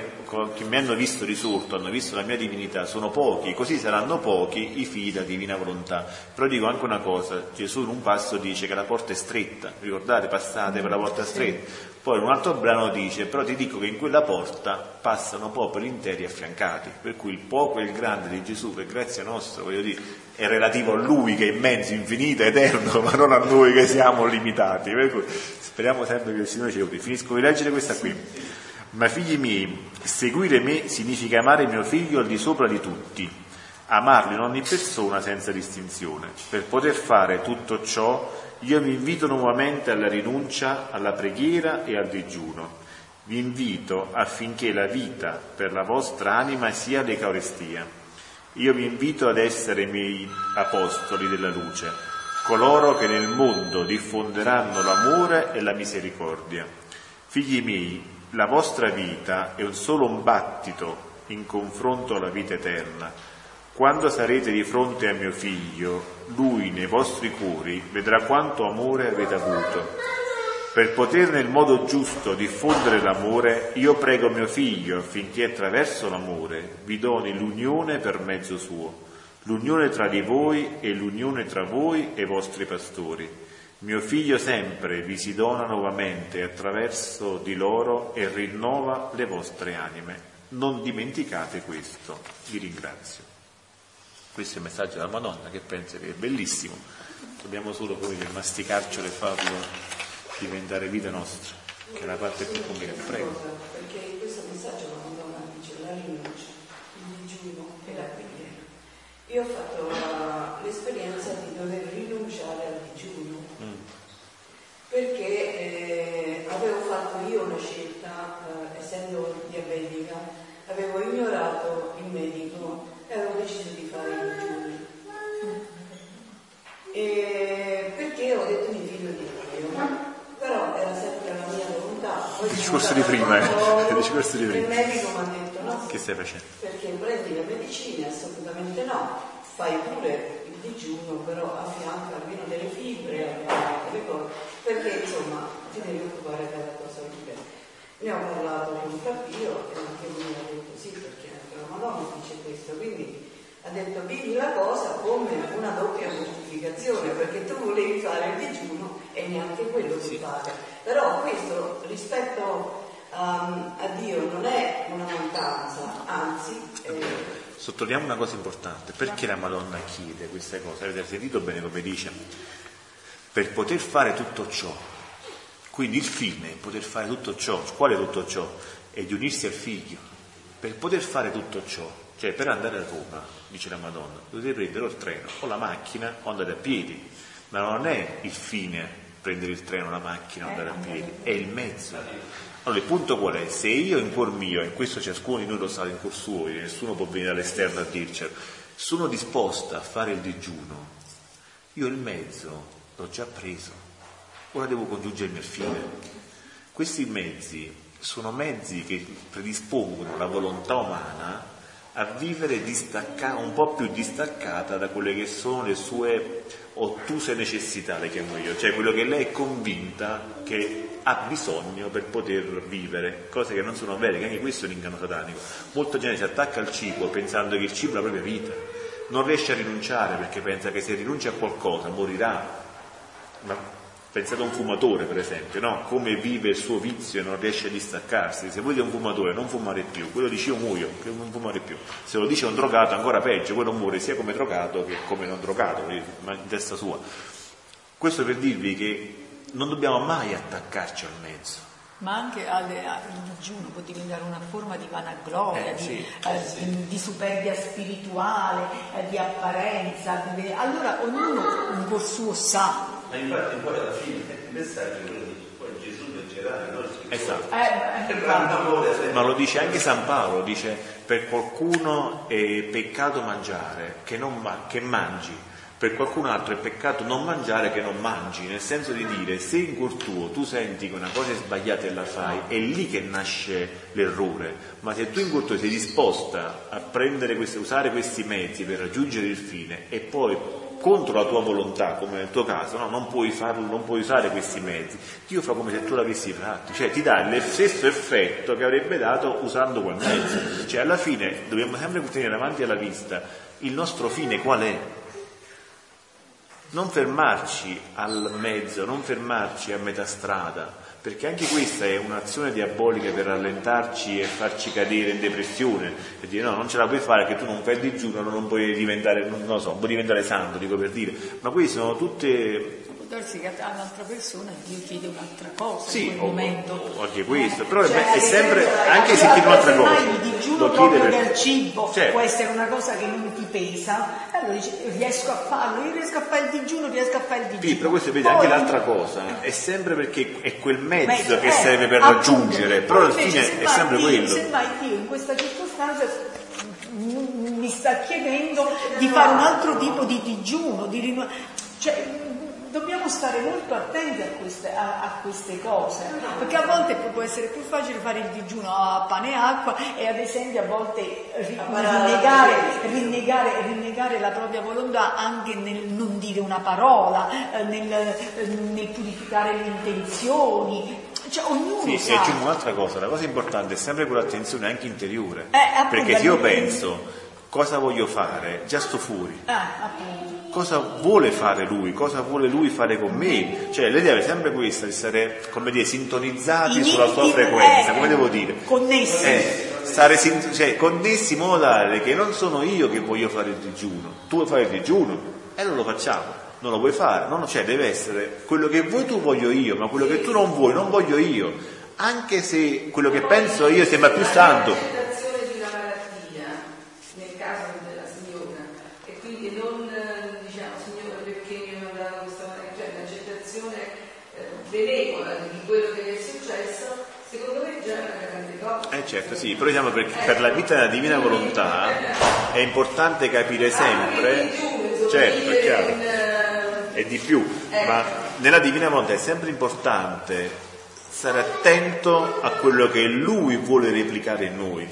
che mi hanno visto risorto, hanno visto la mia divinità, sono pochi, così saranno pochi i figli della divina volontà. Però dico anche una cosa, Gesù in un passo dice che la porta è stretta, ricordate, passate per la porta stretta. Poi un altro brano dice, però ti dico che in quella porta passano popoli interi affiancati, per cui il poco e il grande di Gesù, per grazia nostra, voglio dire, è relativo a Lui che è immenso, infinito, eterno, ma non a noi che siamo limitati. Per cui speriamo sempre che il Signore ci aiuti. Finisco di leggere questa qui. Ma figli miei, seguire me significa amare mio figlio al di sopra di tutti, amarlo in ogni persona senza distinzione. Per poter fare tutto ciò, io vi invito nuovamente alla rinuncia, alla preghiera e al digiuno. Vi invito affinché la vita per la vostra anima sia l'Eucaristia. Io vi invito ad essere i miei apostoli della luce, coloro che nel mondo diffonderanno l'amore e la misericordia. Figli miei, la vostra vita è un solo un battito in confronto alla vita eterna. Quando sarete di fronte a mio figlio, lui nei vostri cuori vedrà quanto amore avete avuto. Per poter nel modo giusto diffondere l'amore, io prego mio figlio affinché attraverso l'amore vi doni l'unione per mezzo suo, l'unione tra di voi e l'unione tra voi e i vostri pastori mio figlio sempre vi si dona nuovamente attraverso di loro e rinnova le vostre anime. Non dimenticate questo. Vi ringrazio. Questo è il messaggio della Madonna che penso che è bellissimo. Dobbiamo solo poi masticarcelo e farlo diventare vita nostra, che è la parte più conveniente. Prego. Perché in questo messaggio la Madonna dice la rinuncia, il digiuno e la preghiera. Io ho fatto l'esperienza di dover rinunciare al digiuno perché eh, avevo fatto io una scelta, eh, essendo diabetica, avevo ignorato il medico E perché ho detto mi figlio di Dio, però era sempre la mia volontà. il discorso di prima, eh. il discorso di prima. Il medico mi ha detto no. Che stai facendo? Perché prendi la medicina? Assolutamente no fai pure il digiuno, però a fianco almeno delle fibre, delle cose, perché insomma ti devi occupare della tua salute. Ne ho parlato con Capio e anche lui ha detto sì, perché anche la Madonna dice questo, quindi ha detto vivi la cosa come una doppia mortificazione, perché tu volevi fare il digiuno e neanche quello si fare. Però questo rispetto um, a Dio non è una mancanza, anzi... Eh, Sottolineiamo una cosa importante, perché la Madonna chiede queste cose? Avete sentito bene come dice? Per poter fare tutto ciò, quindi il fine è poter fare tutto ciò, quale tutto ciò? È di unirsi al figlio. Per poter fare tutto ciò, cioè per andare a Roma, dice la Madonna, dovete prendere il treno o la macchina o andare a piedi, ma non è il fine prendere il treno, la macchina o andare a piedi, è il mezzo. Allora il punto qual è? Se io in cuor mio, e questo ciascuno di noi lo sa in cuor suo, nessuno può venire all'esterno a dircelo, sono disposta a fare il digiuno, io il mezzo l'ho già preso, ora devo congiungermi al fine. Questi mezzi sono mezzi che predispongono la volontà umana a vivere distacca, un po' più distaccata da quelle che sono le sue ottuse necessità, le chiamo io, cioè quello che lei è convinta che ha bisogno per poter vivere, cose che non sono vere, che anche questo è un inganno satanico. Molta gente si attacca al cibo pensando che il cibo è la propria vita, non riesce a rinunciare perché pensa che se rinuncia a qualcosa morirà. Ma Pensate a un fumatore, per esempio, no? come vive il suo vizio e non riesce a distaccarsi. Se voi dite un fumatore non fumare più, quello dice io muoio, che non fumare più. Se lo dice un drogato ancora peggio, quello muore sia come drogato che come non drogato, ma in testa sua. Questo per dirvi che non dobbiamo mai attaccarci al mezzo ma anche il digiuno può diventare una forma di vanagloria, eh, sì, di, eh, sì. di, superbia spirituale, eh, di apparenza. Di... Allora ognuno un po' suo sa. Ma infatti poi alla fine il messaggio è quello di poi Gesù leggerà le nostre esatto. Eh, ma lo dice anche San Paolo, dice per qualcuno è peccato mangiare, che, non ma- che mangi. Per qualcun altro è peccato non mangiare che non mangi, nel senso di dire se in cuor tuo tu senti che una cosa è sbagliata e la fai, è lì che nasce l'errore, ma se tu in cuor tuo sei disposta a prendere questi, usare questi mezzi per raggiungere il fine e poi contro la tua volontà, come nel tuo caso, no? non, puoi farlo, non puoi usare questi mezzi, Dio fa come se tu l'avessi fatto, cioè ti dà lo stesso effetto che avrebbe dato usando quel mezzo, cioè alla fine dobbiamo sempre tenere davanti alla vista il nostro fine qual è? non fermarci al mezzo, non fermarci a metà strada, perché anche questa è un'azione diabolica per rallentarci e farci cadere in depressione, per dire no, non ce la puoi fare che tu non fai il digiuno, non puoi diventare, non, lo so, puoi diventare santo, dico per dire, ma queste sono tutte darsi che a un'altra persona Dio chiede un'altra cosa sì, in quel o, momento. O anche questo, però cioè, è sempre, anche se chiede un'altra cosa. il digiuno proprio per... del cibo certo. può essere una cosa che non ti pesa, allora dici riesco a farlo, io riesco a fare il digiuno, riesco a fare il digiuno. Sì, però questo vede anche l'altra cosa, è sempre perché è quel mezzo, mezzo che eh, serve per raggiungere, però alla fine è sempre Dio, quello. Se mai Dio in questa circostanza mi sta chiedendo di fare un altro tipo di digiuno, di rinnovare. Cioè, dobbiamo stare molto attenti a queste, a, a queste, cose, perché a volte può essere più facile fare il digiuno a pane e acqua e ad esempio a volte rinnegare, rinnegare, rinnegare la propria volontà anche nel non dire una parola, eh, nel, nel purificare le intenzioni, cioè, ognuno sì, sa. e aggiungo un'altra cosa, la cosa importante è sempre quell'attenzione anche interiore, eh, perché se io penso cosa voglio fare, già sto fuori. Ah, cosa vuole fare lui, cosa vuole lui fare con me. Cioè l'idea è sempre questa, di stare, come dire, sintonizzati sulla sua frequenza, come devo dire? Connessi. Eh, stare cioè, connessi in modo tale che non sono io che voglio fare il digiuno, tu vuoi fare il digiuno e non lo facciamo. Non lo vuoi fare, no, cioè deve essere quello che vuoi tu voglio io, ma quello che tu non vuoi non voglio io, anche se quello che penso io sembra più santo, certo, sì, però diciamo perché per la vita della divina volontà è importante capire sempre, certo, è chiaro, è di più, ma nella divina volontà è sempre importante stare attento a quello che lui vuole replicare in noi.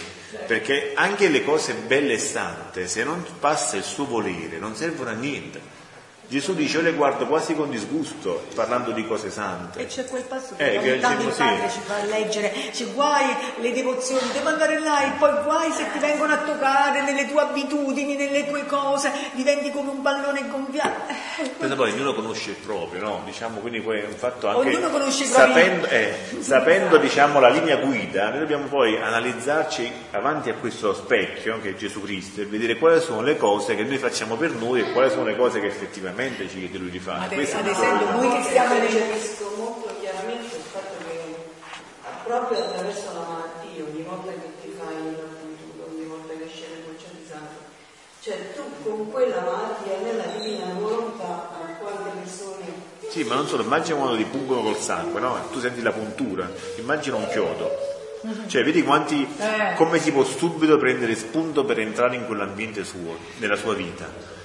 Perché anche le cose belle e sante, se non passa il suo volere, non servono a niente. Gesù dice io le guardo quasi con disgusto parlando di cose sante. E c'è quel passo che eh, ogni tanto il padre ci fa leggere, dice guai le devozioni, devo andare là e poi guai se ti vengono a toccare nelle tue abitudini, nelle tue cose, diventi come un pallone gonfiato. Eh, poi ognuno conosce il proprio, no? Diciamo, quindi poi è un fatto anche... Ognuno conosce il proprio... Sapendo, eh, sapendo diciamo, la linea guida, noi dobbiamo poi analizzarci avanti a questo specchio, che è Gesù Cristo, e vedere quali sono le cose che noi facciamo per noi e quali sono le cose che effettivamente veramente ci chiede lui di fare. Ad, ad esempio, noi che stiamo capisco molto chiaramente il fatto che proprio attraverso la malattia, ogni volta che ti fai una puntura, ogni volta che scende di sangue, cioè tu con quella malattia nella divina volontà a quante persone sì, ma non solo, immagina quando ti pungono col sangue, no? Tu senti la puntura, immagina un chiodo. Cioè, vedi quanti, eh. come si può subito prendere spunto per entrare in quell'ambiente suo, nella sua vita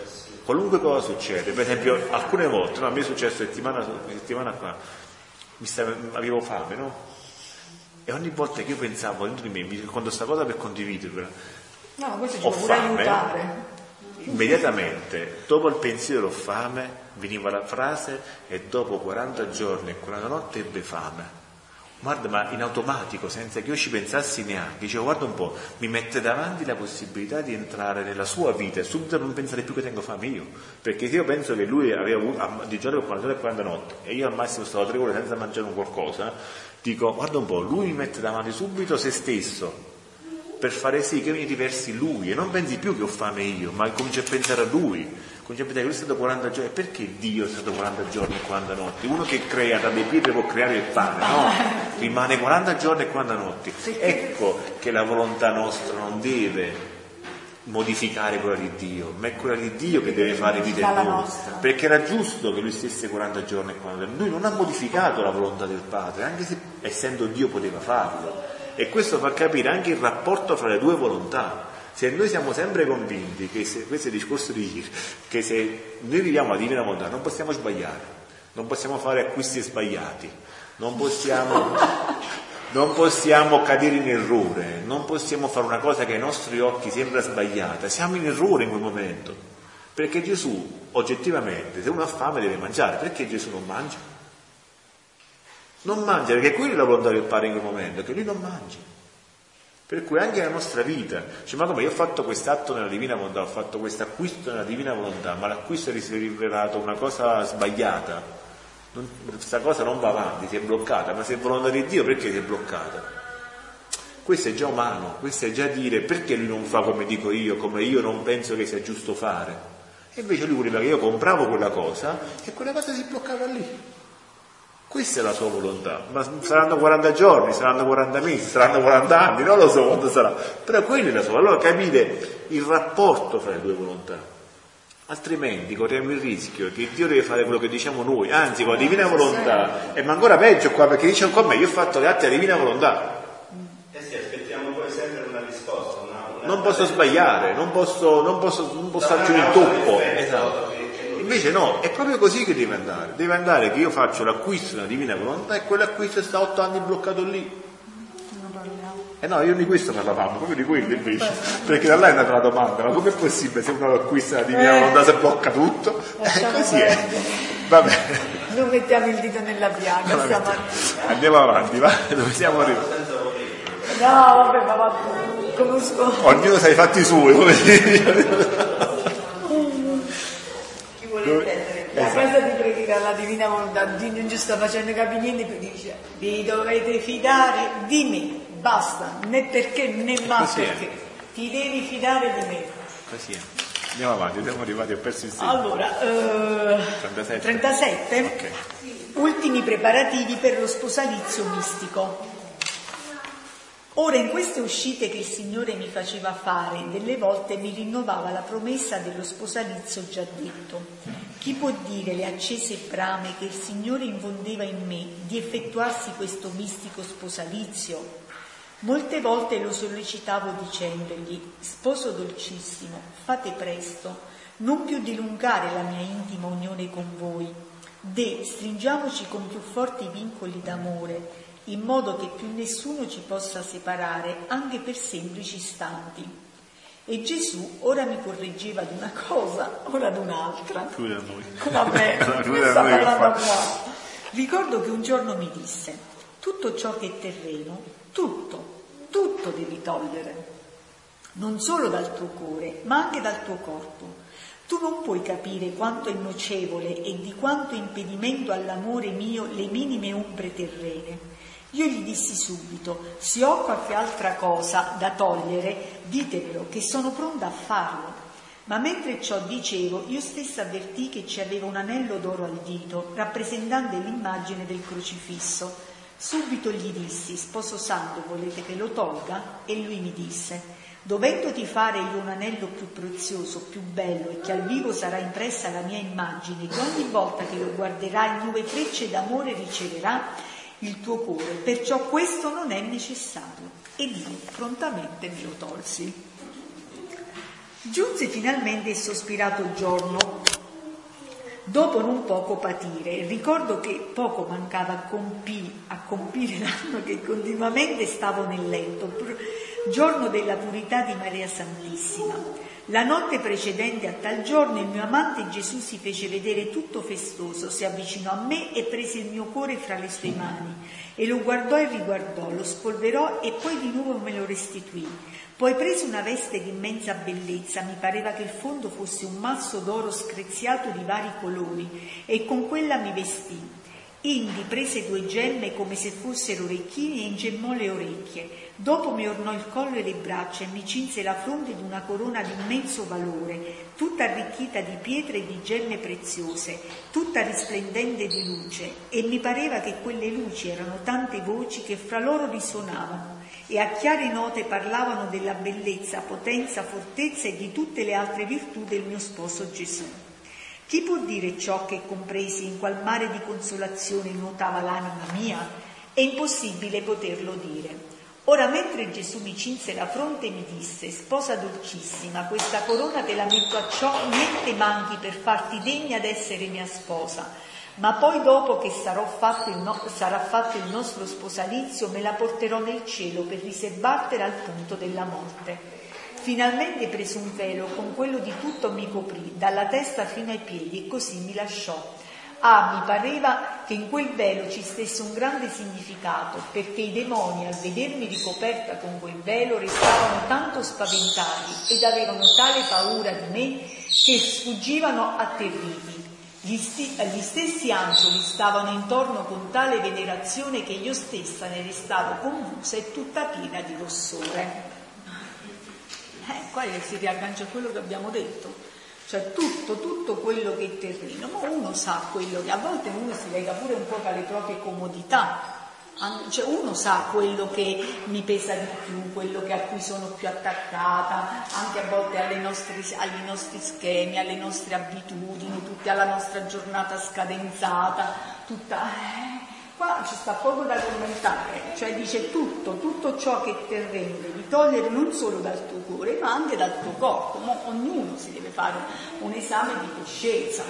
qualunque cosa succede, per esempio alcune volte, no, a me è successo settimana, settimana fa, stava, avevo fame, no? E ogni volta che io pensavo dentro di me, mi ricordo questa cosa per condividerla, no, questo ci ho può fame, aiutare. Immediatamente, dopo il pensiero ho fame, veniva la frase e dopo 40 giorni e 40 notti ebbe fame guarda, ma in automatico, senza che io ci pensassi neanche, dicevo, guarda un po', mi mette davanti la possibilità di entrare nella sua vita e subito non pensare più che tengo fame io, perché se io penso che lui aveva avuto di giorno 40 ore e 40 notti e io al massimo stavo tre ore senza mangiare un qualcosa, dico, guarda un po', lui mi mette davanti subito se stesso, per fare sì che mi diversi lui e non pensi più che ho fame io, ma cominci a pensare a lui A pensare, questo è stato 40 giorni, perché Dio è stato 40 giorni e 40 notti? Uno che crea da dei pietre può creare il pane, no? Rimane 40 giorni e 40 notti. Ecco che la volontà nostra non deve modificare quella di Dio, ma è quella di Dio che deve fare vita in noi. Perché era giusto che lui stesse 40 giorni e 40 notti. Lui non ha modificato la volontà del Padre, anche se essendo Dio poteva farlo. E questo fa capire anche il rapporto fra le due volontà. Se noi siamo sempre convinti che se, questo è il discorso di ieri, che se noi viviamo la divina volontà non possiamo sbagliare, non possiamo fare acquisti sbagliati, non possiamo, non possiamo cadere in errore, non possiamo fare una cosa che ai nostri occhi sembra sbagliata, siamo in errore in quel momento. Perché Gesù, oggettivamente, se uno ha fame deve mangiare, perché Gesù non mangia? Non mangia, perché quella è la volontà del Padre in quel momento, che lui non mangi. Per cui anche nella nostra vita, cioè, ma come io ho fatto quest'atto nella divina volontà, ho fatto questo acquisto nella divina volontà, ma l'acquisto è rivelato una cosa sbagliata, non, questa cosa non va avanti, si è bloccata, ma se è volontà di Dio perché si è bloccata? Questo è già umano, questo è già dire perché lui non fa come dico io, come io non penso che sia giusto fare. E invece lui voleva che io compravo quella cosa e quella cosa si bloccava lì. Questa è la sua volontà, ma saranno 40 giorni, saranno 40 mesi, saranno 40 anni, non lo so quando sarà, però quella è la sua. Allora capite il rapporto fra le due volontà. Altrimenti corriamo il rischio che Dio deve fare quello che diciamo noi, anzi con la divina volontà, e ma ancora peggio qua perché dice con me, io ho fatto le atti della divina volontà. Eh sì, aspettiamo poi sempre una risposta. Una, una non posso sbagliare, non posso, non posso, non posso farci un intoppo. Esatto. Invece no, è proprio così che deve andare. Deve andare che io faccio l'acquisto della divina volontà e quell'acquisto sta otto anni bloccato lì. Eh no, io di questo parlavamo, proprio di quello invece. Perché da là è nata la domanda, ma com'è possibile se uno acquista la divina volontà si blocca tutto? Eh, così è. Va bene. Non mettiamo il dito nella piaga, stiamo Andiamo avanti, va? Dove siamo arrivati? No, vabbè, ma va, conosco. Ognuno sa i fatti suoi, come si dice vuole La casa di predicare la divina volontà, Dio non ci sta facendo capire niente più, dice, vi dovete fidare di me, basta, né perché né ma perché, ti devi fidare di me. Così è. Andiamo avanti, siamo arrivati a perso il Allora, eh, 37. 37. Okay. Ultimi preparativi per lo sposalizio mistico. Ora in queste uscite che il Signore mi faceva fare, delle volte mi rinnovava la promessa dello sposalizio già detto. Chi può dire le accese brame che il Signore infondeva in me di effettuarsi questo mistico sposalizio? Molte volte lo sollecitavo dicendogli, sposo dolcissimo, fate presto, non più dilungare la mia intima unione con voi. De, stringiamoci con più forti vincoli d'amore in modo che più nessuno ci possa separare anche per semplici istanti. E Gesù ora mi correggeva di una cosa, ora di un'altra. Pure a noi. Vabbè, Pure a noi qua. Ricordo che un giorno mi disse, tutto ciò che è terreno, tutto, tutto devi togliere, non solo dal tuo cuore, ma anche dal tuo corpo. Tu non puoi capire quanto è nocevole e di quanto impedimento all'amore mio le minime ombre terrene. Io gli dissi subito, se ho qualche altra cosa da togliere, ditemelo, che sono pronta a farlo. Ma mentre ciò dicevo, io stessa avvertì che ci aveva un anello d'oro al dito, rappresentante l'immagine del crocifisso. Subito gli dissi, sposo santo, volete che lo tolga? E lui mi disse, dovendoti fare io un anello più prezioso, più bello e che al vivo sarà impressa la mia immagine, che ogni volta che lo guarderai nuove frecce d'amore riceverà, il tuo cuore, perciò questo non è necessario. Ed io prontamente me lo tolsi. Giunse finalmente il sospirato giorno, dopo non poco patire. Ricordo che poco mancava a, compì, a compire l'anno che continuamente stavo nel letto, giorno della purità di Maria Santissima. La notte precedente a tal giorno il mio amante Gesù si fece vedere tutto festoso, si avvicinò a me e prese il mio cuore fra le sue mani e lo guardò e riguardò, lo spolverò e poi di nuovo me lo restituì. Poi prese una veste di immensa bellezza, mi pareva che il fondo fosse un masso d'oro screziato di vari colori e con quella mi vestì. Indi prese due gemme come se fossero orecchini e ingemmò le orecchie. Dopo mi ornò il collo e le braccia e mi cinse la fronte di una corona di immenso valore, tutta arricchita di pietre e di gemme preziose, tutta risplendente di luce, e mi pareva che quelle luci erano tante voci che fra loro risuonavano e a chiare note parlavano della bellezza, potenza, fortezza e di tutte le altre virtù del mio sposo Gesù. Chi può dire ciò che compresi in qual mare di consolazione nuotava l'anima mia? È impossibile poterlo dire. Ora, mentre Gesù mi cinse la fronte, mi disse, sposa dolcissima, questa corona te la metto a ciò, niente manchi per farti degna d'essere mia sposa. Ma poi dopo che fatto no- sarà fatto il nostro sposalizio, me la porterò nel cielo per riservartela al punto della morte. Finalmente prese un velo, con quello di tutto mi coprì, dalla testa fino ai piedi, e così mi lasciò. Ah, mi pareva che in quel velo ci stesse un grande significato, perché i demoni al vedermi ricoperta con quel velo restavano tanto spaventati ed avevano tale paura di me che sfuggivano atterriti. Gli, sti- gli stessi angeli stavano intorno con tale venerazione che io stessa ne restavo confusa e tutta piena di rossore. Eh, qua si riaggancia a quello che abbiamo detto. Cioè tutto, tutto quello che è terreno, ma uno sa quello che a volte uno si lega pure un po' alle proprie comodità, cioè uno sa quello che mi pesa di più, quello a cui sono più attaccata, anche a volte nostre, ai nostri schemi, alle nostre abitudini, tutta alla nostra giornata scadenzata, tutta... Eh, Qua ci sta poco da commentare, cioè dice tutto, tutto ciò che te rende, di togliere non solo dal tuo cuore, ma anche dal tuo corpo. Ma ognuno si deve fare un esame di coscienza,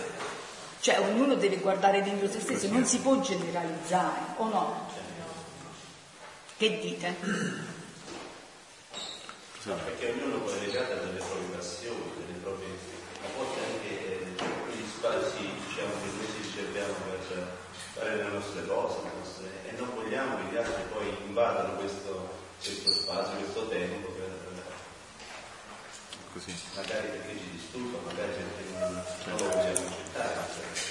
cioè ognuno deve guardare dentro se stesso, non si può generalizzare, o no? Che dite? No, perché ognuno poi è legato alle proprie passioni, delle proprie... a volte anche gli spazi, diciamo, che noi ci riserviamo per fare le nostre cose le nostre, e non vogliamo che gli altri poi invadano questo, questo spazio, questo tempo per, Così. magari perché ci disturba, magari perché non, non lo vogliamo accettare.